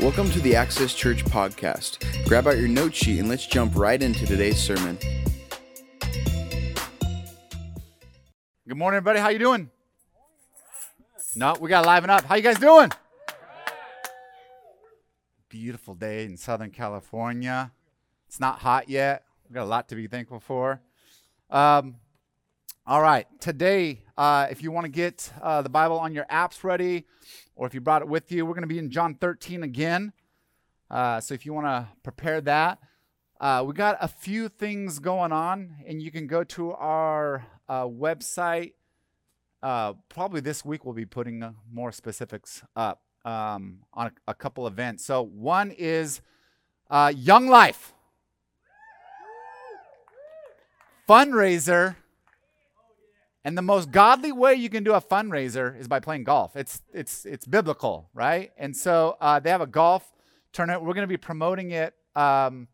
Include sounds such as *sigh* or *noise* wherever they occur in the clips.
Welcome to the Access Church podcast. Grab out your note sheet and let's jump right into today's sermon. Good morning, everybody. How you doing? No, we got to liven up. How you guys doing? Beautiful day in Southern California. It's not hot yet. We got a lot to be thankful for. Um, all right, today, uh, if you want to get uh, the Bible on your apps ready, or if you brought it with you, we're going to be in John 13 again. Uh, so if you want to prepare that, uh, we got a few things going on, and you can go to our uh, website. Uh, probably this week we'll be putting more specifics up um, on a, a, couple events. So one is Young Life fundraiser and the most godly way you can do a fundraiser is by playing golf. It's it's it's biblical, right? And so uh, they have a golf tournament. We're going to be promoting it. Um,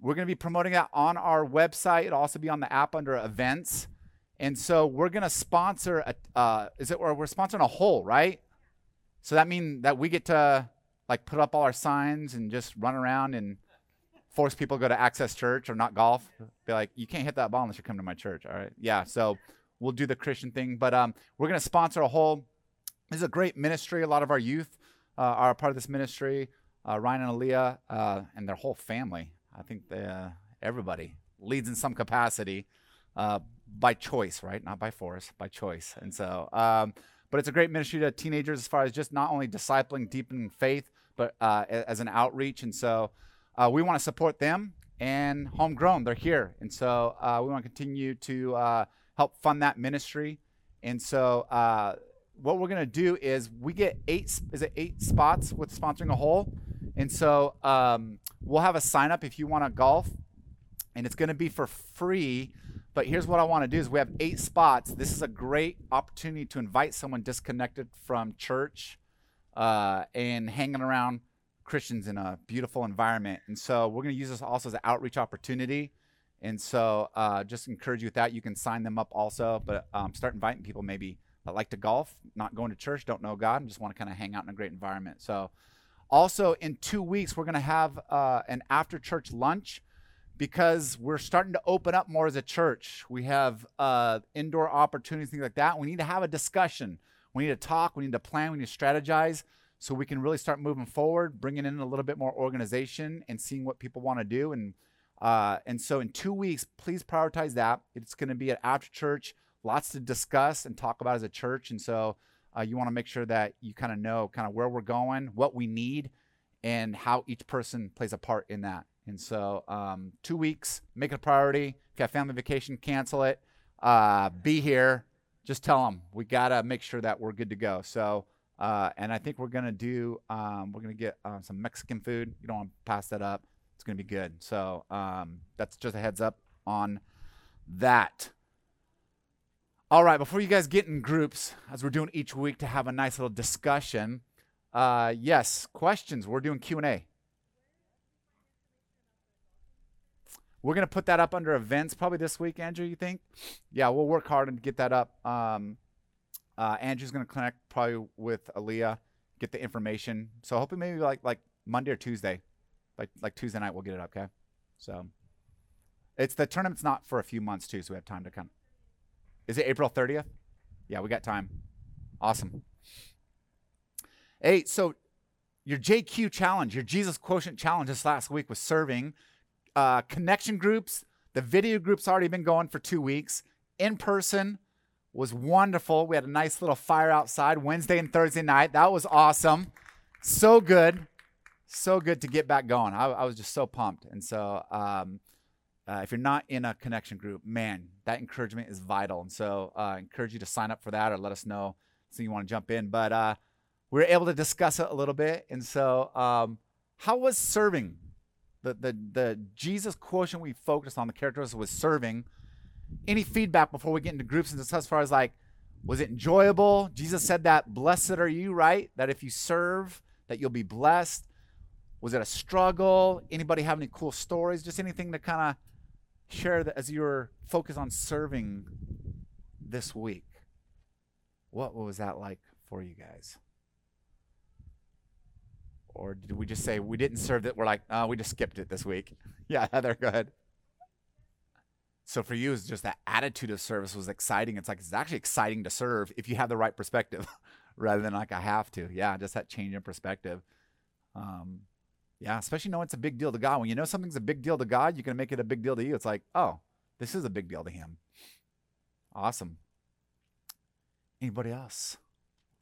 we're going to be promoting that on our website. It'll also be on the app under events. And so we're going to sponsor a uh, is it or we're sponsoring a hole, right? So that means that we get to like put up all our signs and just run around and force people to go to Access Church or not golf. Be like, you can't hit that ball unless you come to my church. All right. Yeah. So we'll do the Christian thing. But um, we're going to sponsor a whole, this is a great ministry. A lot of our youth uh, are a part of this ministry. Uh, Ryan and Aaliyah uh, and their whole family. I think they, uh, everybody leads in some capacity uh, by choice, right? Not by force, by choice. And so, um, but it's a great ministry to teenagers as far as just not only discipling, deepening faith, but uh, as an outreach. And so, uh, we want to support them and homegrown. They're here, and so uh, we want to continue to uh, help fund that ministry. And so uh, what we're gonna do is we get eight is it eight spots with sponsoring a hole, and so um, we'll have a sign up if you want to golf, and it's gonna be for free. But here's what I want to do: is we have eight spots. This is a great opportunity to invite someone disconnected from church uh, and hanging around Christians in a beautiful environment. And so we're going to use this also as an outreach opportunity. And so uh, just encourage you with that. You can sign them up also, but um, start inviting people maybe that like to golf, not going to church, don't know God, and just want to kind of hang out in a great environment. So also in two weeks, we're going to have uh, an after church lunch because we're starting to open up more as a church. We have uh, indoor opportunities, things like that. We need to have a discussion. We need to talk. We need to plan. We need to strategize so we can really start moving forward, bringing in a little bit more organization and seeing what people want to do. And uh, and so in two weeks, please prioritize that. It's going to be at after church, lots to discuss and talk about as a church. And so uh, you want to make sure that you kind of know kind of where we're going, what we need, and how each person plays a part in that. And so um, two weeks, make it a priority. If you have family vacation, cancel it. Uh, be here. Just tell them we got to make sure that we're good to go. So uh, and I think we're gonna do um, we're gonna get uh, some Mexican food. You don't want to pass that up. It's gonna be good. So um, that's just a heads up on that. All right, before you guys get in groups, as we're doing each week to have a nice little discussion, uh, yes, questions. We're doing Q and A. We're gonna put that up under events probably this week, Andrew. You think? Yeah, we'll work hard and get that up. Um, uh, Andrew's gonna connect probably with Aaliyah, get the information. So hoping maybe like like Monday or Tuesday, like like Tuesday night we'll get it up. Okay, so it's the tournament's not for a few months too, so we have time to come. Is it April 30th? Yeah, we got time. Awesome. Hey, so your JQ challenge, your Jesus quotient challenge this last week was serving uh, connection groups. The video group's already been going for two weeks. In person, was wonderful. We had a nice little fire outside Wednesday and Thursday night. That was awesome. So good. So good to get back going. I, I was just so pumped. And so, um, uh, if you're not in a connection group, man, that encouragement is vital. And so, uh, I encourage you to sign up for that or let us know so you want to jump in. But uh, we were able to discuss it a little bit. And so, um, how was serving? The, the, the Jesus quotient we focused on, the characteristics was serving any feedback before we get into groups and as far as like was it enjoyable jesus said that blessed are you right that if you serve that you'll be blessed was it a struggle anybody have any cool stories just anything to kind of share that as you were focused on serving this week What, what was that like for you guys? Or did we just say we didn't serve it? We're like, oh, we just skipped it this week. *laughs* yeah, Heather, go ahead. So for you, it's just that attitude of service was exciting. It's like it's actually exciting to serve if you have the right perspective, *laughs* rather than like I have to. Yeah, just that change in perspective. Um, yeah, especially knowing it's a big deal to God. When you know something's a big deal to God, you can make it a big deal to you. It's like, oh, this is a big deal to Him. Awesome. Anybody else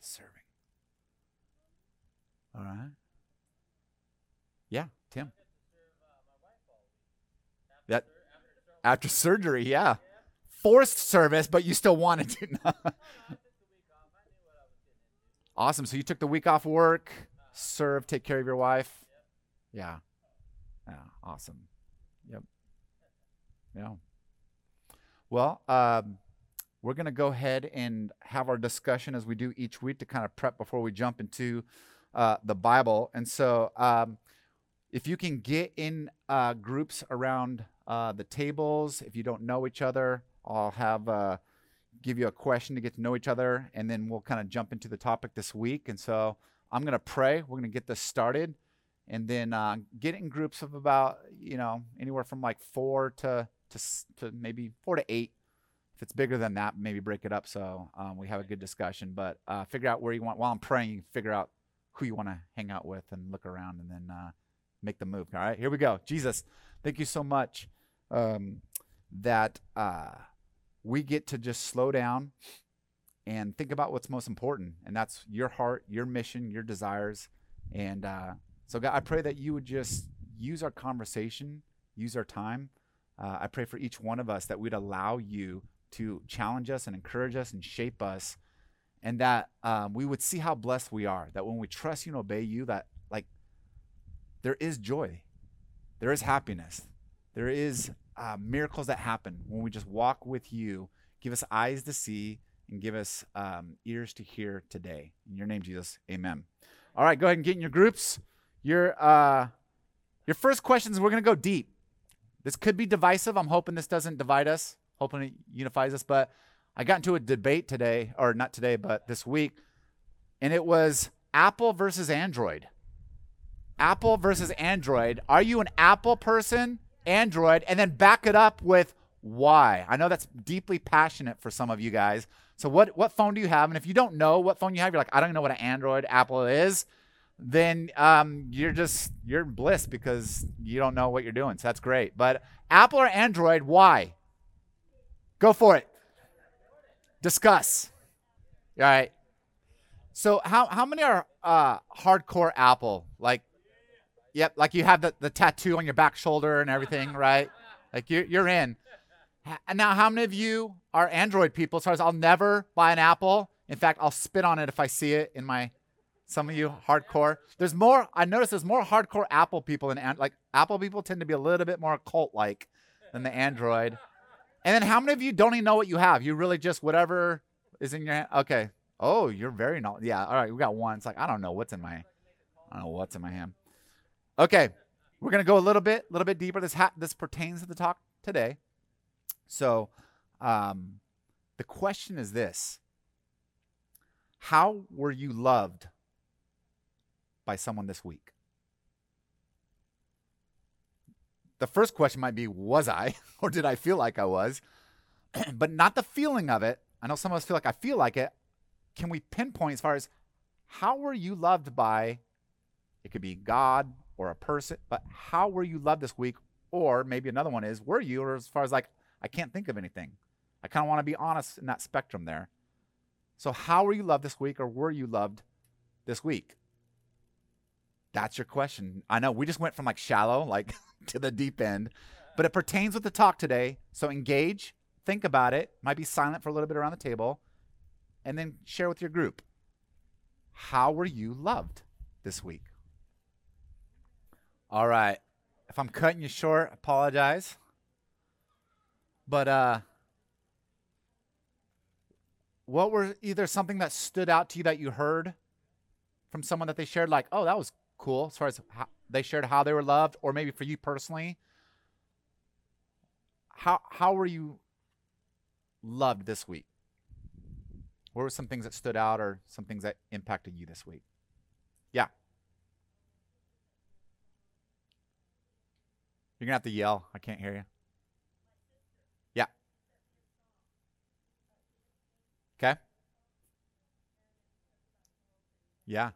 serving? All right. Yeah, Tim. That after surgery, yeah. Forced service, but you still wanted to. *laughs* awesome. So you took the week off work, serve, take care of your wife. Yeah. Yeah. Awesome. Yep. Yeah. Well, um, we're going to go ahead and have our discussion as we do each week to kind of prep before we jump into uh, the Bible. And so, um, if you can get in uh, groups around uh, the tables, if you don't know each other, I'll have uh, give you a question to get to know each other, and then we'll kind of jump into the topic this week. And so I'm going to pray. We're going to get this started, and then uh, get in groups of about you know anywhere from like four to to, to maybe four to eight. If it's bigger than that, maybe break it up so um, we have a good discussion. But uh, figure out where you want. While I'm praying, you figure out who you want to hang out with and look around, and then uh, make the move. All right, here we go. Jesus, thank you so much um, that uh, we get to just slow down and think about what's most important, and that's your heart, your mission, your desires. And uh, so, God, I pray that you would just use our conversation, use our time. Uh, I pray for each one of us that we'd allow you to challenge us and encourage us and shape us, and that um, we would see how blessed we are. That when we trust you and obey you, that like there is joy, there is happiness, there is uh, miracles that happen when we just walk with you. Give us eyes to see and give us um, ears to hear today. In your name, Jesus, amen. All right, go ahead and get in your groups. Your, uh, your first questions, we're going to go deep. This could be divisive. I'm hoping this doesn't divide us, hoping it unifies us. But I got into a debate today, or not today, but this week, and it was Apple versus Android. Apple versus Android. Are you an Apple person, Android, and then back it up with why? I know that's deeply passionate for some of you guys. So what what phone do you have? And if you don't know what phone you have, you're like, I don't know what an Android Apple is. Then um, you're just you're bliss because you don't know what you're doing. So that's great. But Apple or Android, why? Go for it. Discuss. All right. So how how many are uh, hardcore Apple? Like Yep, like you have the, the tattoo on your back shoulder and everything, *laughs* right? Like you're, you're in. And now, how many of you are Android people? As far as I'll never buy an Apple. In fact, I'll spit on it if I see it in my. Some of you hardcore. There's more. I noticed there's more hardcore Apple people than like Apple people tend to be a little bit more cult like than the Android. And then how many of you don't even know what you have? You really just whatever is in your hand. Okay. Oh, you're very not. Yeah. All right. We got one. It's like I don't know what's in my. I don't know what's in my hand. Okay, we're gonna go a little bit, a little bit deeper. This ha- this pertains to the talk today. So, um, the question is this: How were you loved by someone this week? The first question might be, was I, *laughs* or did I feel like I was? *clears throat* but not the feeling of it. I know some of us feel like I feel like it. Can we pinpoint as far as how were you loved by? It could be God, or a person, but how were you loved this week? Or maybe another one is, were you, or as far as like, I can't think of anything. I kind of want to be honest in that spectrum there. So, how were you loved this week, or were you loved this week? That's your question. I know we just went from like shallow, like *laughs* to the deep end, but it pertains with the talk today. So, engage, think about it, might be silent for a little bit around the table, and then share with your group. How were you loved this week? All right. If I'm cutting you short, apologize. But uh what were either something that stood out to you that you heard from someone that they shared like, "Oh, that was cool," as far as they shared how they were loved or maybe for you personally? How how were you loved this week? What were some things that stood out or some things that impacted you this week? Yeah. You're going to have to yell. I can't hear you. Yeah. Okay. Yeah.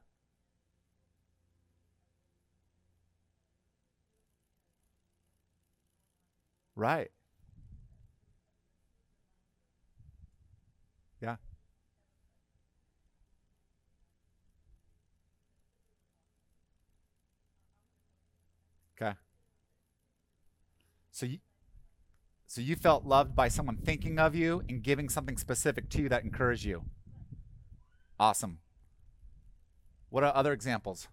Right. Yeah. Okay. So you so you felt loved by someone thinking of you and giving something specific to you that encouraged you. Awesome. What are other examples?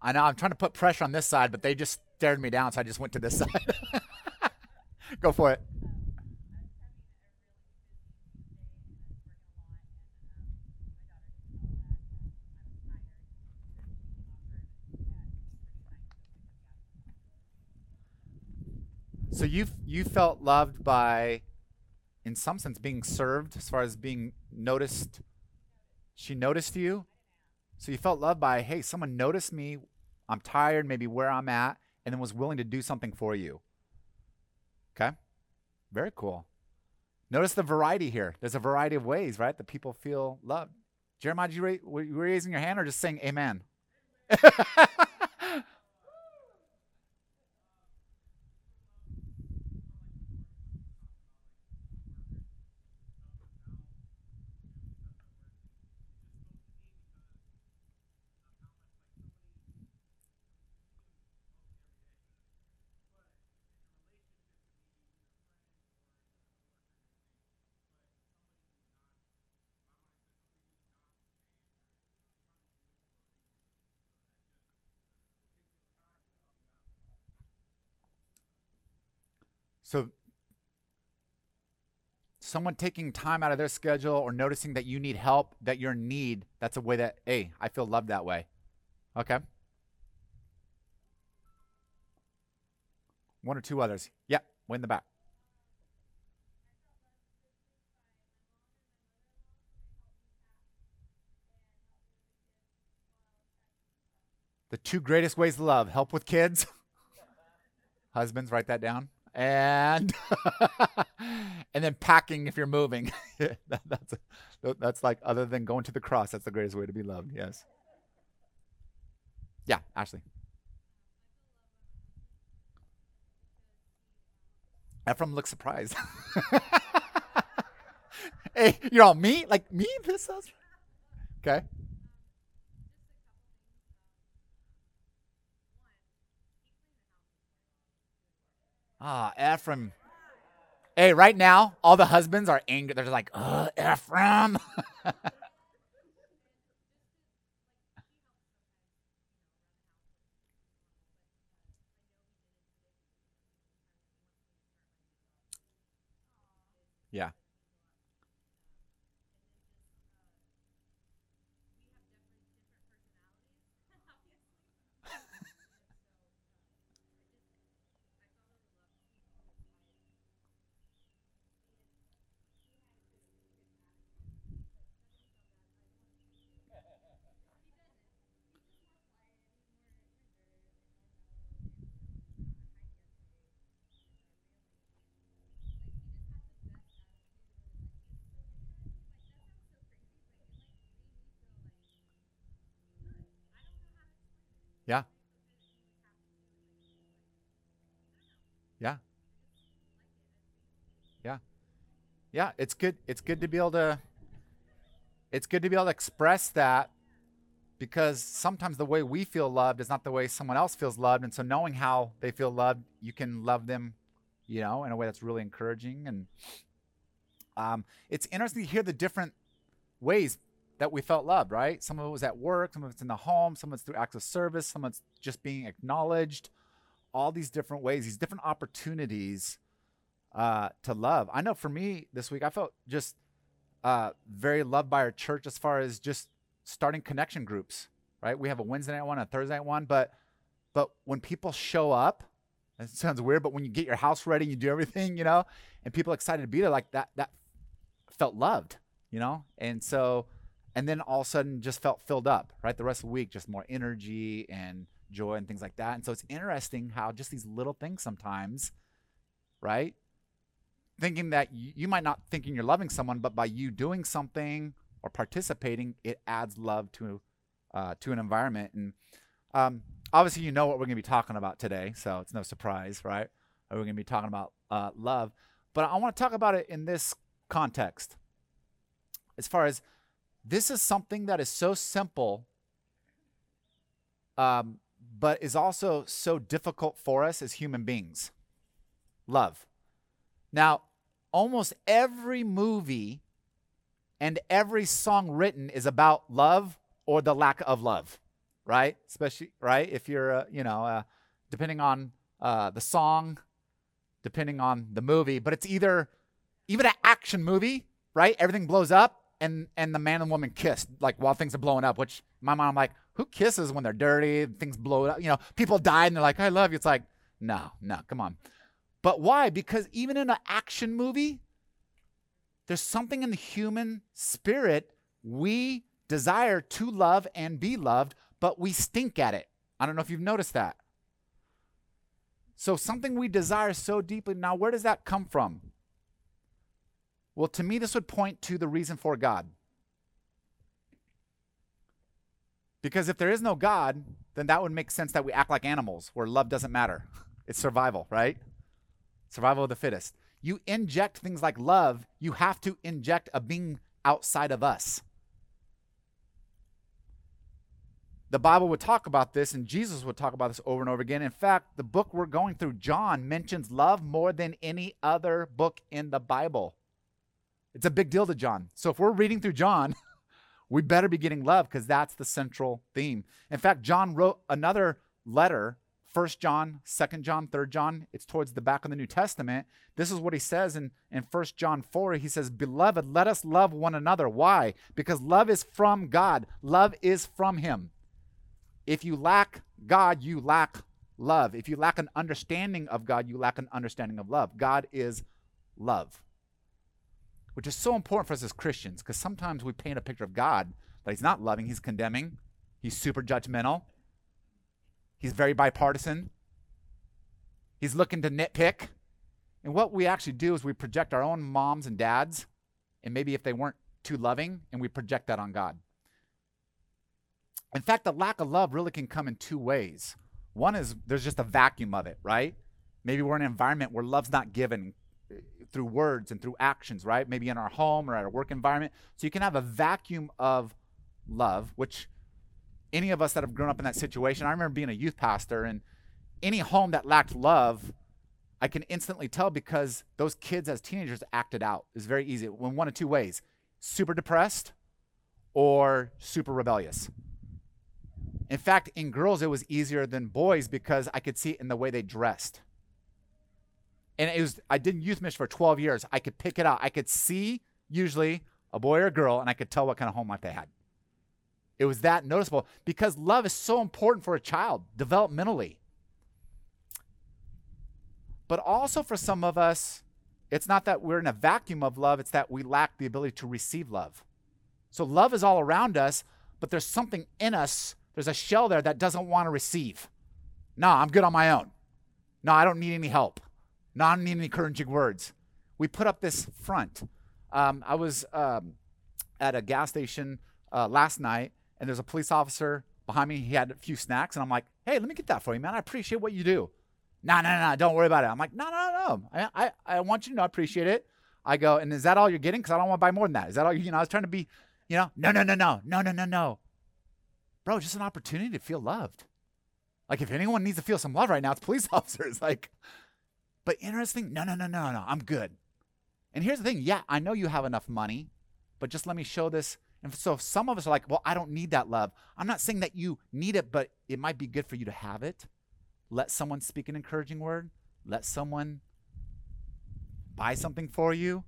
I know I'm trying to put pressure on this side, but they just stared me down, so I just went to this *laughs* side. Go for it. So you you felt loved by, in some sense, being served as far as being noticed. She noticed you, so you felt loved by, hey, someone noticed me. I'm tired, maybe where I'm at, and then was willing to do something for you. Okay, very cool. Notice the variety here. There's a variety of ways, right, that people feel loved. Jeremiah, you ra- were you raising your hand or just saying amen? *laughs* So, someone taking time out of their schedule or noticing that you need help, that you're in need, that's a way that, hey, I feel loved that way. Okay. One or two others. Yep, way in the back. The two greatest ways to love help with kids. *laughs* Husbands, write that down and *laughs* and then packing if you're moving. *laughs* that, that's that's like other than going to the cross. That's the greatest way to be loved. Yes. Yeah, Ashley. Ephraim looks surprised. *laughs* hey, you're all me? Like me? This us? Okay. Ah, Ephraim. Hey, right now, all the husbands are angry. They're like, Ephraim. *laughs* yeah. Yeah. Yeah. Yeah. Yeah, it's good it's good to be able to it's good to be able to express that because sometimes the way we feel loved is not the way someone else feels loved and so knowing how they feel loved, you can love them, you know, in a way that's really encouraging and um, it's interesting to hear the different ways that we felt loved, right? Some of it was at work, some of it's in the home, some of it's through acts of service, some of it's just being acknowledged. All these different ways, these different opportunities uh, to love. I know for me this week, I felt just uh, very loved by our church as far as just starting connection groups, right? We have a Wednesday night one, a Thursday night one, but but when people show up It sounds weird, but when you get your house ready, you do everything, you know, and people excited to be there, like that, that felt loved, you know? And so, and then all of a sudden just felt filled up, right? The rest of the week, just more energy and joy and things like that. And so it's interesting how just these little things sometimes, right? Thinking that you, you might not thinking you're loving someone, but by you doing something or participating, it adds love to uh, to an environment. And um, obviously, you know what we're going to be talking about today, so it's no surprise, right? We're going to be talking about uh, love, but I want to talk about it in this context. As far as this is something that is so simple, um, but is also so difficult for us as human beings. Love. Now, almost every movie and every song written is about love or the lack of love, right? Especially, right? If you're, uh, you know, uh, depending on uh, the song, depending on the movie, but it's either even an action movie, right? Everything blows up and and the man and woman kiss like while things are blowing up, which my mom like, who kisses when they're dirty, things blow up, you know, people die and they're like, I love you. It's like, no, no, come on. But why? Because even in an action movie, there's something in the human spirit we desire to love and be loved, but we stink at it. I don't know if you've noticed that. So, something we desire so deeply. Now, where does that come from? Well, to me, this would point to the reason for God. Because if there is no God, then that would make sense that we act like animals where love doesn't matter. *laughs* It's survival, right? Survival of the fittest you inject things like love, you have to inject a being outside of us. The Bible would talk about this, and Jesus would talk about this over and over again. In fact, the book we're going through, John, mentions love more than any other book in the Bible. It's a big deal to John. So if we're reading through John, *laughs* we better be getting love because that's the central theme. In fact, John wrote another letter First John, Second John, Third John. It's towards the back of the New Testament. This is what he says in, in 1 John 4. He says, Beloved, let us love one another. Why? Because love is from God. Love is from him. If you lack God, you lack love. If you lack an understanding of God, you lack an understanding of love. God is love. Which is so important for us as Christians because sometimes we paint a picture of God that he's not loving, he's condemning, he's super judgmental, He's very bipartisan. He's looking to nitpick. And what we actually do is we project our own moms and dads, and maybe if they weren't too loving, and we project that on God. In fact, the lack of love really can come in two ways. One is there's just a vacuum of it, right? Maybe we're in an environment where love's not given through words and through actions, right? Maybe in our home or at our work environment. So you can have a vacuum of love, which any of us that have grown up in that situation, I remember being a youth pastor, and any home that lacked love, I can instantly tell because those kids as teenagers acted out. It's very easy. In one of two ways super depressed or super rebellious. In fact, in girls, it was easier than boys because I could see it in the way they dressed. And it was, I did youth mission for 12 years. I could pick it out. I could see usually a boy or a girl, and I could tell what kind of home life they had. It was that noticeable because love is so important for a child developmentally. But also for some of us, it's not that we're in a vacuum of love, it's that we lack the ability to receive love. So love is all around us, but there's something in us, there's a shell there that doesn't want to receive. No, I'm good on my own. No, I don't need any help. No, I don't need any encouraging words. We put up this front. Um, I was um, at a gas station uh, last night, and there's a police officer behind me. He had a few snacks, and I'm like, hey, let me get that for you, man. I appreciate what you do. No, no, no, don't worry about it. I'm like, no, no, no. I, I, I want you to know I appreciate it. I go, and is that all you're getting? Because I don't want to buy more than that. Is that all you, you know, I was trying to be, you know, no, no, no, no, no, no, no, no. Bro, just an opportunity to feel loved. Like if anyone needs to feel some love right now, it's police *laughs* officers. Like, but interesting, no, no, no, no, no, I'm good. And here's the thing, yeah, I know you have enough money, but just let me show this and so some of us are like, well, I don't need that love. I'm not saying that you need it, but it might be good for you to have it. Let someone speak an encouraging word. Let someone buy something for you.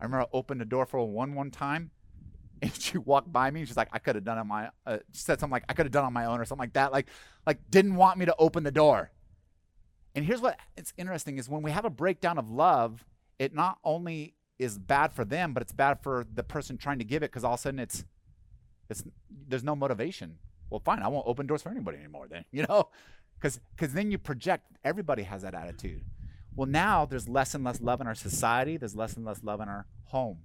I remember I opened the door for a one one time, *laughs* and she walked by me. and She's like, "I could have done it on my." Uh, she said something like, "I could have done on my own" or something like that. Like, like didn't want me to open the door. And here's what it's interesting is when we have a breakdown of love, it not only is bad for them, but it's bad for the person trying to give it because all of a sudden it's it's there's no motivation. Well, fine, I won't open doors for anybody anymore then, *laughs* you know? Because because then you project everybody has that attitude. Well, now there's less and less love in our society, there's less and less love in our home.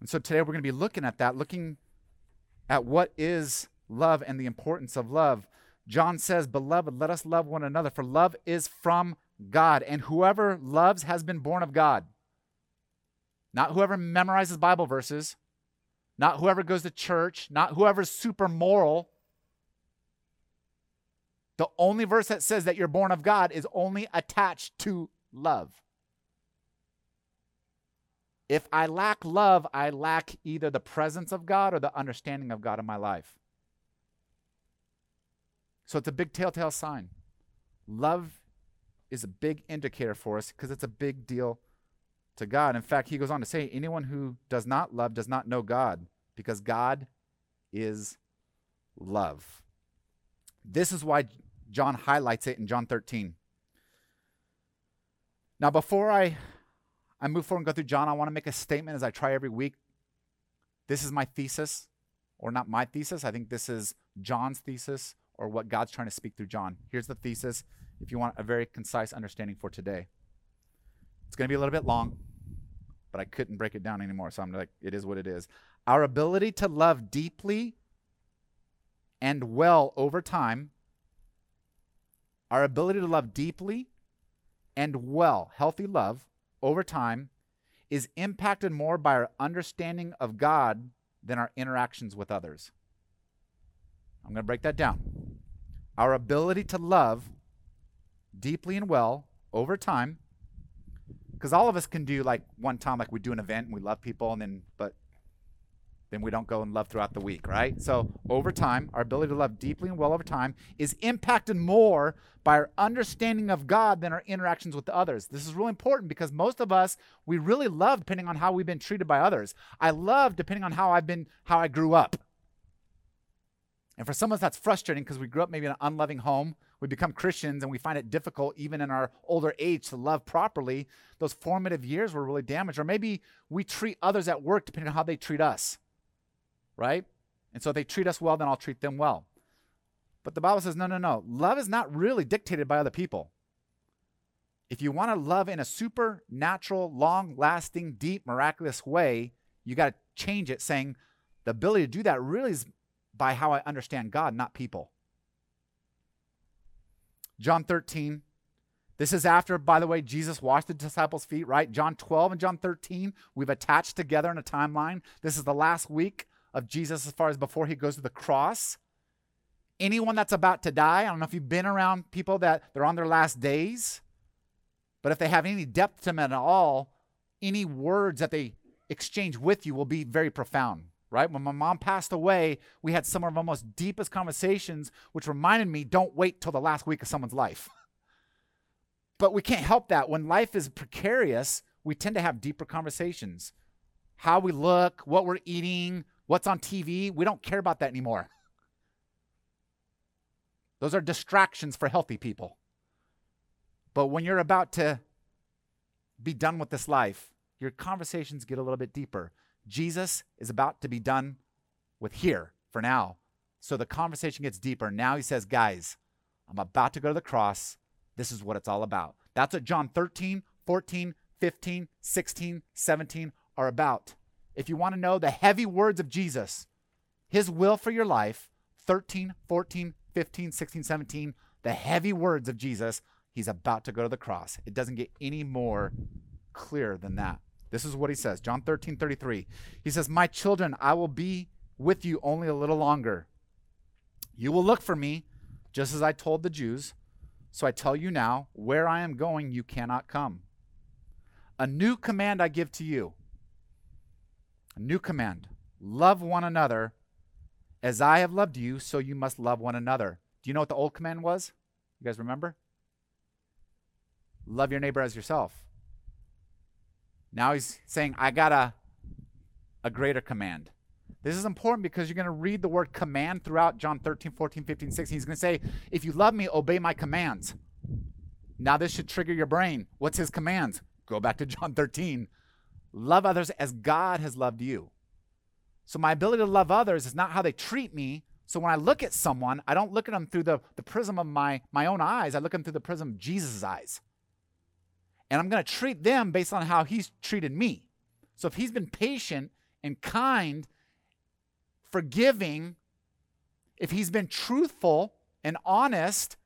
And so today we're going to be looking at that, looking at what is love and the importance of love. John says, Beloved, let us love one another, for love is from God, and whoever loves has been born of God. Not whoever memorizes Bible verses, not whoever goes to church, not whoever's super moral. The only verse that says that you're born of God is only attached to love. If I lack love, I lack either the presence of God or the understanding of God in my life. So it's a big telltale sign. Love is a big indicator for us because it's a big deal to God. In fact, he goes on to say, anyone who does not love does not know God because God is love. This is why John highlights it in John 13. Now, before I I move forward and go through John, I want to make a statement as I try every week. This is my thesis, or not my thesis. I think this is John's thesis, or what God's trying to speak through John. Here's the thesis if you want a very concise understanding for today. It's going to be a little bit long, but I couldn't break it down anymore. So I'm like, it is what it is. Our ability to love deeply and well over time, our ability to love deeply and well, healthy love, over time is impacted more by our understanding of God than our interactions with others. I'm going to break that down. Our ability to love deeply and well over time, because all of us can do like one time, like we do an event and we love people, and then, but then we don't go and love throughout the week, right? So over time, our ability to love deeply and well over time is impacted more by our understanding of God than our interactions with others. This is really important because most of us, we really love depending on how we've been treated by others. I love depending on how I've been, how I grew up. And for some of us, that's frustrating because we grew up maybe in an unloving home. We become Christians and we find it difficult, even in our older age, to love properly. Those formative years were really damaged. Or maybe we treat others at work depending on how they treat us right? And so if they treat us well, then I'll treat them well. But the Bible says, no, no, no. Love is not really dictated by other people. If you want to love in a supernatural, long lasting, deep, miraculous way, you got to change it, saying the ability to do that really is by how I understand God, not people. John 13. This is after, by the way, Jesus washed the disciples' feet, right? John 12 and John 13, we've attached together in a timeline. This is the last week of Jesus as far as before he goes to the cross. Anyone that's about to die, I don't know if you've been around people that they're on their last days, but if they have any depth to them at all, any words that they exchange with you will be very profound, right? When my mom passed away, we had some of our most deepest conversations, which reminded me don't wait till the last week of someone's life. *laughs* but we can't help that. When life is precarious, we tend to have deeper conversations. How we look, what we're eating, what's on TV, we don't care about that anymore. *laughs* Those are distractions for healthy people. But when you're about to be done with this life, your conversations get a little bit deeper. Jesus is about to be done with here for now. So the conversation gets deeper. Now he says, guys, I'm about to go to the cross. This is what it's all about. That's what John 13, 14, 15, 16, 17 are about if you want to know the heavy words of Jesus, his will for your life, 13, 14, 15, 16, 17, the heavy words of Jesus, he's about to go to the cross. It doesn't get any more clear than that. This is what he says John 13, 33. He says, My children, I will be with you only a little longer. You will look for me, just as I told the Jews. So I tell you now, where I am going, you cannot come. A new command I give to you a new command love one another as I have loved you, so you must love one another. Do you know what the old command was? You guys remember? Love your neighbor as yourself. Now he's saying, I got a, a greater command. This is important because you're going to read the word command throughout John 13, 14, 15, 16. He's going to say, If you love me, obey my commands. Now, this should trigger your brain. What's his commands? Go back to *laughs* John 13. Love others as God has loved you. So, my ability to love others is not how they treat me. So, when I look at someone, I don't look at them through the, the prism of my, my own eyes. I look at them through the prism of Jesus' eyes. And I'm going to treat them based on how he's treated me. So, if he's been patient and kind forgiving, if he's been truthful and honest,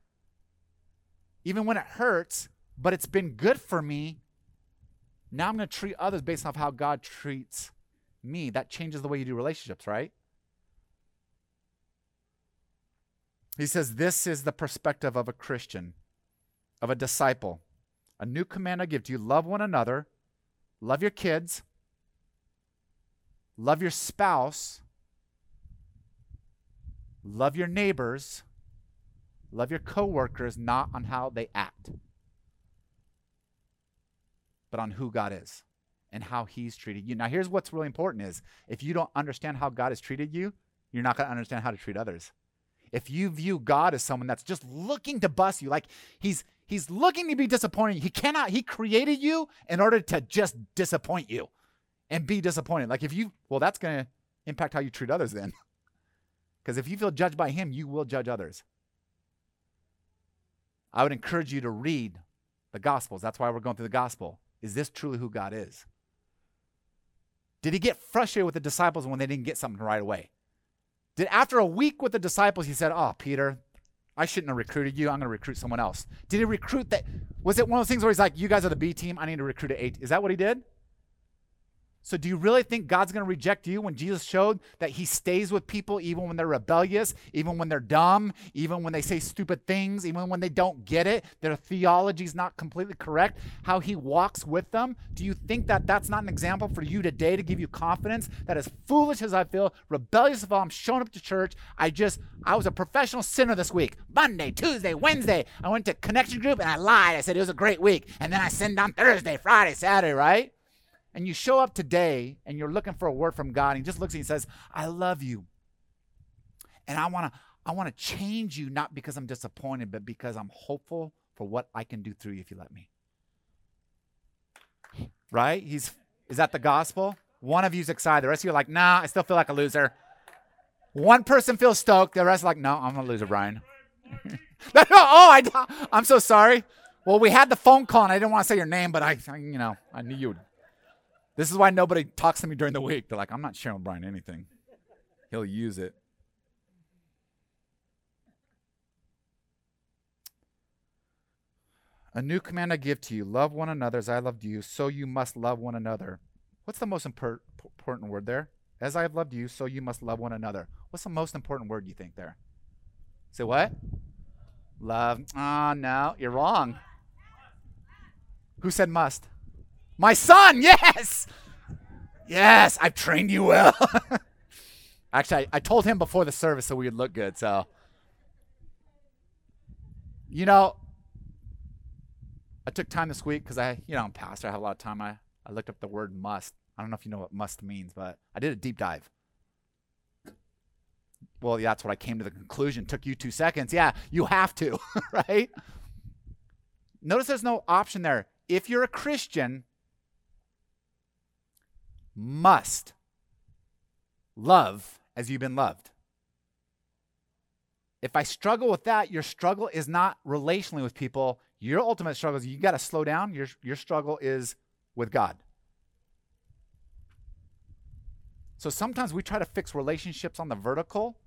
even when it hurts, but it's been good for me, now I'm going to treat others based off how God treats me. That changes the way you do relationships, right? He says, This is the perspective of a Christian, of a disciple. A new command I give. To you love one another, love your kids, love your spouse, Love your neighbors, love your coworkers not on how they act, but on who God is and how he's treated you. Now here's what's really important is if you don't understand how God has treated you, you're not going to understand how to treat others. If you view God as someone that's just looking to bust you, like he's he's looking to be disappointing, he cannot he created you in order to just disappoint you and be disappointed. Like if you well that's going to impact how you treat others then. *laughs* Because if you feel judged by him, you will judge others. I would encourage you to read the Gospels. That's why we're going through the Gospel. Is this truly who God is? Did he get frustrated with the disciples when they didn't get something right away? Did after a week with the disciples, he said, Oh, Peter, I shouldn't have recruited you. I'm going to recruit someone else. Did he recruit that? Was it one of those things where he's like, You guys are the B team. I need to recruit a A? Is that what he did? So, do you really think God's going to reject you when Jesus showed that He stays with people even when they're rebellious, even when they're dumb, even when they say stupid things, even when they don't get it, their theology is not completely correct, how He walks with them? Do you think that that's not an example for you today to give you confidence that as foolish as I feel, rebellious as I'm showing up to church, I just, I was a professional sinner this week. Monday, Tuesday, Wednesday, I went to Connection Group and I lied. I said it was a great week. And then I sinned on Thursday, Friday, Saturday, right? And you show up today and you're looking for a word from God, and He just looks at you and says, I love you. And I want to I want to change you not because I'm disappointed, but because I'm hopeful for what I can do through you if you let me. Right? He's is that the gospel? One of you's excited. The rest of you are like, nah, I still feel like a loser. One person feels stoked. The rest like, no, I'm a loser, Brian. *laughs* oh, I, I'm so sorry. Well, we had the phone call, and I didn't want to say your name, but I, you know, I knew you would this is why nobody talks to me during the week. They're like, I'm not sharing Brian anything. He'll use it. A new command I give to you love one another as I loved you, so you must love one another. What's the most impor- important word there? As I have loved you, so you must love one another. What's the most important word you think there? Say what? Love. Ah, oh, no, you're wrong. Who said must? My son, yes. Yes, I've trained you well. *laughs* Actually, I, I, told him before the service so we would look good. So, you know, I took time this week because I, you know, I'm pastor. I have a lot of time. I, I looked up the word must. I don't know if you know what must means, but I did a deep dive. Well, yeah, that's what I came to the conclusion. Took you two seconds. Yeah, you have to, *laughs* right? Notice there's no option there. If you're a Christian, must love as you've been loved. If I struggle with that, your struggle is not relationally with people. Your ultimate struggle is you got to slow down. Your, your struggle is with God. So sometimes we try to fix relationships on the vertical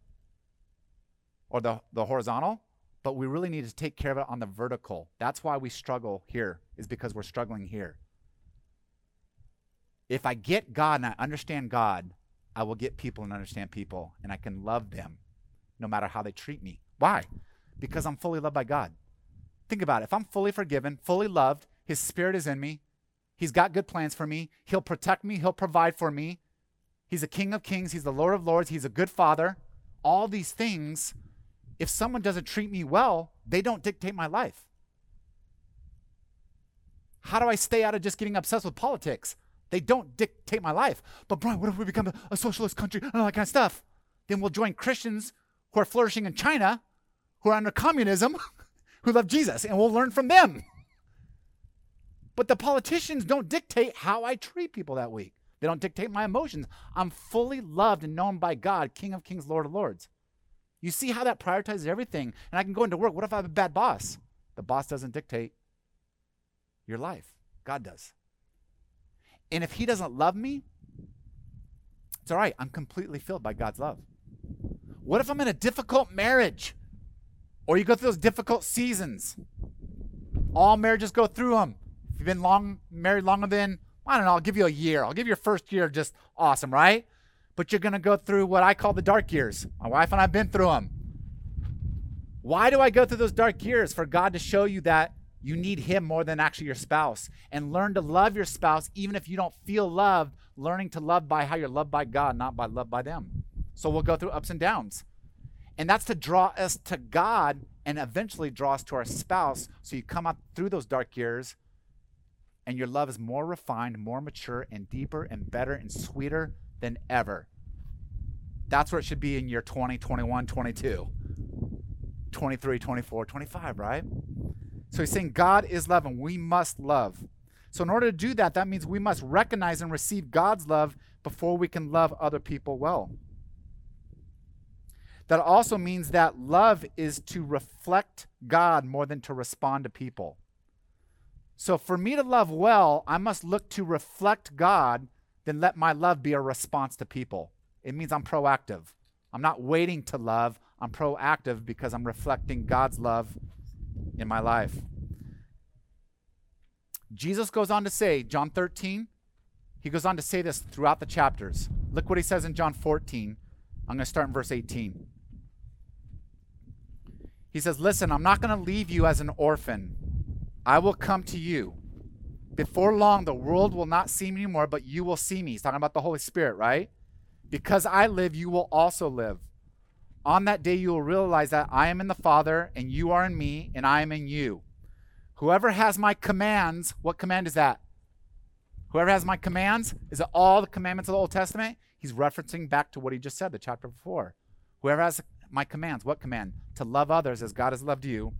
or the, the horizontal, but we really need to take care of it on the vertical. That's why we struggle here, is because we're struggling here. If I get God and I understand God, I will get people and understand people, and I can love them no matter how they treat me. Why? Because I'm fully loved by God. Think about it. If I'm fully forgiven, fully loved, His Spirit is in me, He's got good plans for me, He'll protect me, He'll provide for me. He's a King of Kings, He's the Lord of Lords, He's a good Father. All these things, if someone doesn't treat me well, they don't dictate my life. How do I stay out of just getting obsessed with politics? They don't dictate my life. But Brian, what if we become a, socialist country and all that kind of stuff? Then we'll join Christians who are flourishing in China, who are under communism, *laughs* who love Jesus, and we'll learn from them. But the politicians don't dictate how I treat people that week. They don't dictate my emotions. I'm fully loved and known by God, King of Kings, Lord of Lords. You see how that prioritizes everything. And I can go into work. What if I have a bad boss? The boss doesn't dictate your life, God does. And if he doesn't love me, it's all right. I'm completely filled by God's love. What if I'm in a difficult marriage? Or you go through those difficult seasons? All marriages go through them. If you've been long married longer than, I don't know, I'll give you a year. I'll give you your first year just awesome, right? But you're going to go through what I call the dark years. My wife and I've been through them. Why do I go through those dark years? For God to show you that you need Him more than actually your spouse. And learn to love your spouse even if you don't feel loved, learning to love by how you're loved by God, not by love by them. So we'll go through ups and downs. And that's to draw us to God and eventually draw us to our spouse. So you come up through those dark years and your love is more refined, more mature, and deeper and better and sweeter than ever. That's where it should be in year 20, 21, 22, 23, 24, 25, right? So he's saying God is love and we must love. So, in order to do that, that means we must recognize and receive God's love before we can love other people well. That also means that love is to reflect God more than to respond to people. So, for me to love well, I must look to reflect God, then let my love be a response to people. It means I'm proactive. I'm not waiting to love, I'm proactive because I'm reflecting God's love in my life. Jesus goes on to say, John 13, he goes on to say this throughout the chapters. Look what he says in John 14. I'm going to start in verse 18. He says, Listen, I'm not going to leave you as an orphan. I will come to you. Before long, the world will not see me anymore, but you will see me. He's talking about the Holy Spirit, right? Because I live, you will also live. On that day, you will realize that I am in the Father, and you are in me, and I am in you. Whoever has my commands, what command is that? Whoever has my commands, is it all the commandments of the Old Testament? He's referencing back to what he just said, the chapter before. Whoever has my commands, what command? To love others as God has loved you,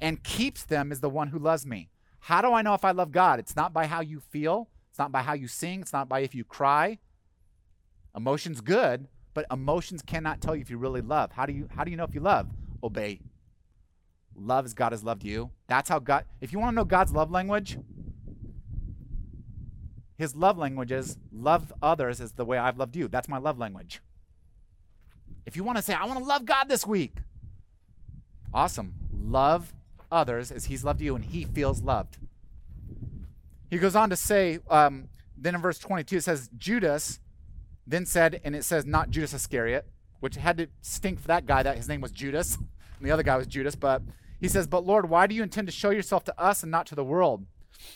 and keeps them is the one who loves me. How do I know if I love God? It's not by how you feel, it's not by how you sing, it's not by if you cry. Emotion's good, but emotions cannot tell you if you really love. How do you how do you know if you love? Obey. Love as God has loved you. That's how God if you want to know God's love language, his love language is love others as the way I've loved you. That's my love language. If you want to say, I want to love God this week, awesome. Love others as he's loved you and he feels loved. He goes on to say, um, then in verse 22, it says, Judas then said, and it says not Judas Iscariot, which had to stink for that guy that his name was Judas, *laughs* and the other guy was Judas. But he says, But Lord, why do you intend to show yourself to us and not to the world?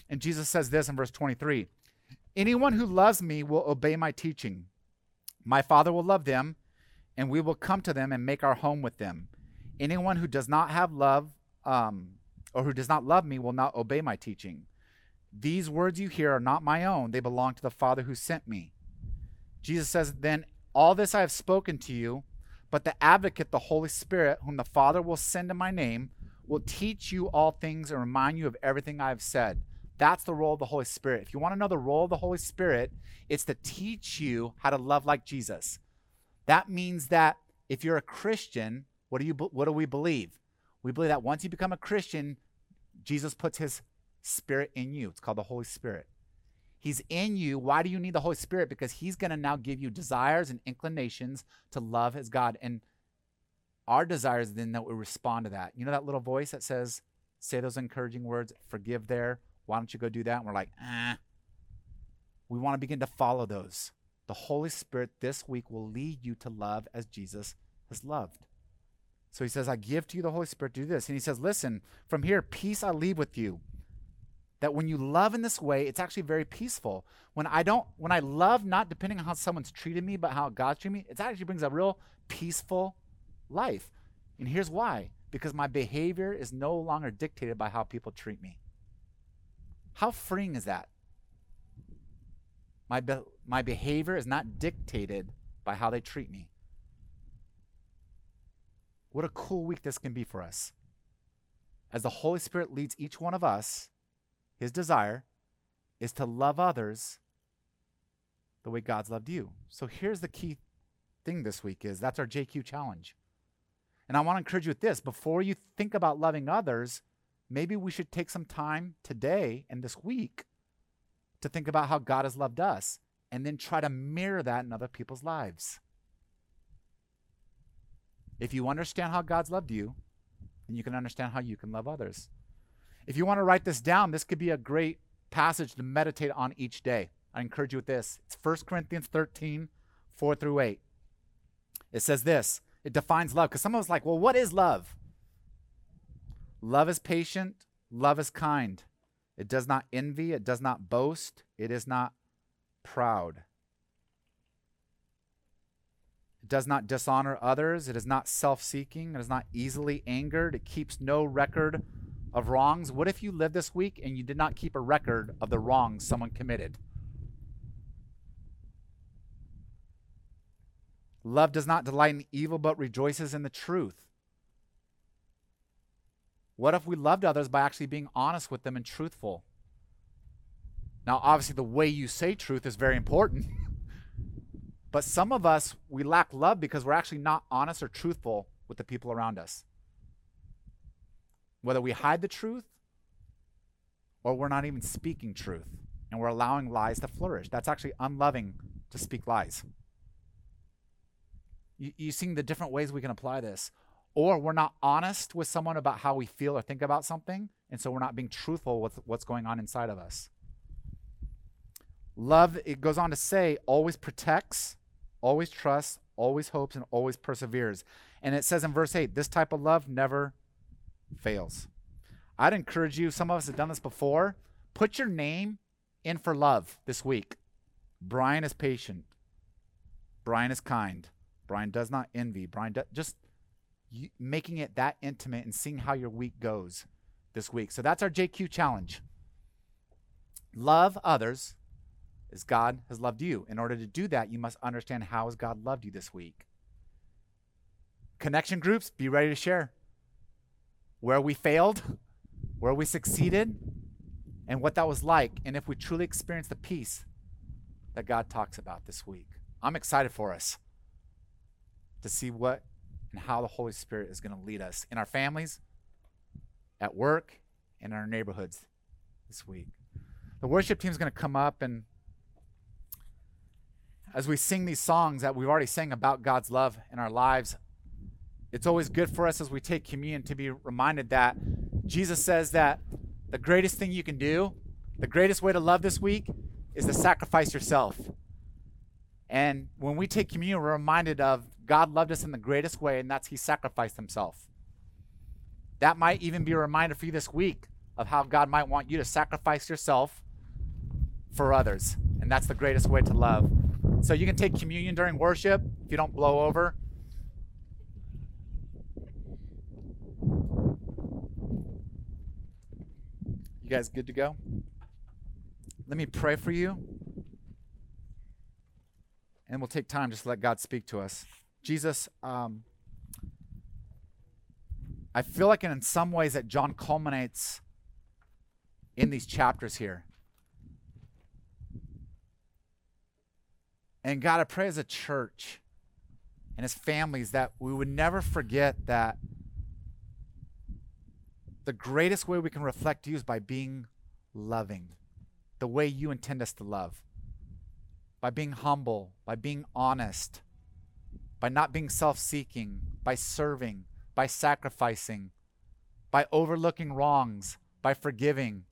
And Jesus says this in verse 23 Anyone who loves me will obey my teaching. My Father will love them, and we will come to them and make our home with them. Anyone who does not have love, um, or who does not love me, will not obey my teaching. These words you hear are not my own, they belong to the Father who sent me. Jesus says, Then all this I have spoken to you, but the advocate, the Holy Spirit, whom the Father will send in my name, will teach you all things and remind you of everything I have said. That's the role of the Holy Spirit. If you want to know the role of the Holy Spirit, it's to teach you how to love like Jesus. That means that if you're a Christian, what do you what do we believe? We believe that once you become a Christian, Jesus puts his spirit in you. It's called the Holy Spirit. He's in you. Why do you need the Holy Spirit? Because He's going to now give you desires and inclinations to love as God. And our desires then that we respond to that. You know that little voice that says, say those encouraging words, forgive there. Why don't you go do that? And we're like, eh. We want to begin to follow those. The Holy Spirit this week will lead you to love as Jesus has loved. So he says, I give to you the Holy Spirit to do this. And he says, Listen, from here, peace I leave with you. That when you love in this way, it's actually very peaceful. When I don't, when I love not depending on how someone's treated me, but how God's treated me, it actually brings a real peaceful life. And here's why because my behavior is no longer dictated by how people treat me. How freeing is that? My, be- my behavior is not dictated by how they treat me. What a cool week this can be for us. As the Holy Spirit leads each one of us, his desire is to love others the way God's loved you. So here's the key thing this week is that's our JQ challenge. And I want to encourage you with this, before you think about loving others, maybe we should take some time today and this week to think about how God has loved us and then try to mirror that in other people's lives. If you understand how God's loved you, then you can understand how you can love others. If you want to write this down, this could be a great passage to meditate on each day. I encourage you with this. It's 1 Corinthians 13, 4 through 8. It says this it defines love because some of us like, well, what is love? Love is patient, love is kind. It does not envy, it does not boast, it is not proud. It does not dishonor others, it is not self seeking, it is not easily angered, it keeps no record of wrongs. What if you lived this week and you did not keep a record of the wrongs someone committed? Love does not delight in evil, but rejoices in the truth. What if we loved others by actually being honest with them and truthful? Now, obviously, the way you say truth is very important. *laughs* but some of us, we lack love because we're actually not honest or truthful with the people around us. Whether we hide the truth or we're not even speaking truth and we're allowing lies to flourish. That's actually unloving to speak lies. You, you seeing the different ways we can apply this or we're not honest with someone about how we feel or think about something, and so we're not being truthful with what's going on inside of us. Love, it goes on to say, always protects, always trusts, always hopes, and always perseveres. And it says in verse 8, this type of love never fails. I'd encourage you, some of us have done this before, put your name in for love this week. Brian is patient. Brian is kind. Brian does not envy. Brian does, just you, making it that intimate and seeing how your week goes this week. So that's our JQ challenge. Love others as God has loved you. In order to do that, you must understand how has God loved you this week. Connection groups, be ready to share where we failed, where we succeeded, and what that was like, and if we truly experienced the peace that God talks about this week. I'm excited for us to see what and how the Holy Spirit is going to lead us in our families, at work, and in our neighborhoods this week. The worship team is going to come up and as we sing these songs that we've already sang about God's love in our lives, it's always good for us as we take communion to be reminded that Jesus says that the greatest thing you can do, the greatest way to love this week, is to sacrifice yourself. And when we take communion, we're reminded of God loved us in the greatest way, and that's He sacrificed Himself. That might even be a reminder for you this week of how God might want you to sacrifice yourself for others. And that's the greatest way to love. So you can take communion during worship if you don't blow over. You guys good to go? Let me pray for you. And we'll take time just to let God speak to us. Jesus, um, I feel like in some ways that John culminates in these chapters here. And God, I pray as a church and as families that we would never forget that the greatest way we can reflect you is by being loving, the way you intend us to love, by being humble, by being honest, by not being self seeking, by serving, by sacrificing, by overlooking wrongs, by forgiving.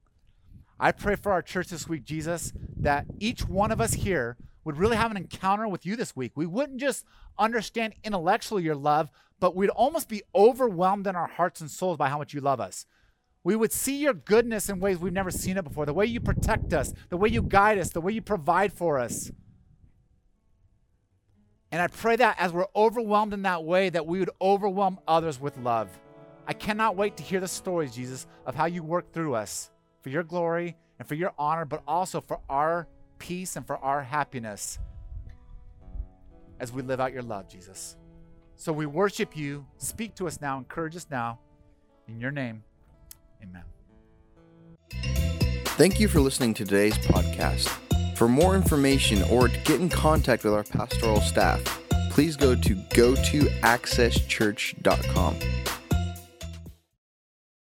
I pray for our church this week, Jesus, that each one of us here would really have an encounter with you this week. We wouldn't just understand intellectually your love, but we'd almost be overwhelmed in our hearts and souls by how much you love us. We would see your goodness in ways we've never seen it before, the way you protect us, the way you guide us, the way you provide for us. And I pray that as we're overwhelmed in that way, that we would overwhelm others with love. I cannot wait to hear the stories, Jesus, of how you work through us for your glory and for your honor, but also for our peace and for our happiness as we live out your love, Jesus. So we worship you. Speak to us now. Encourage us now. In your name, amen. Thank you for listening to today's podcast. For more information or to get in contact with our pastoral staff, please go to go to accesschurch.com.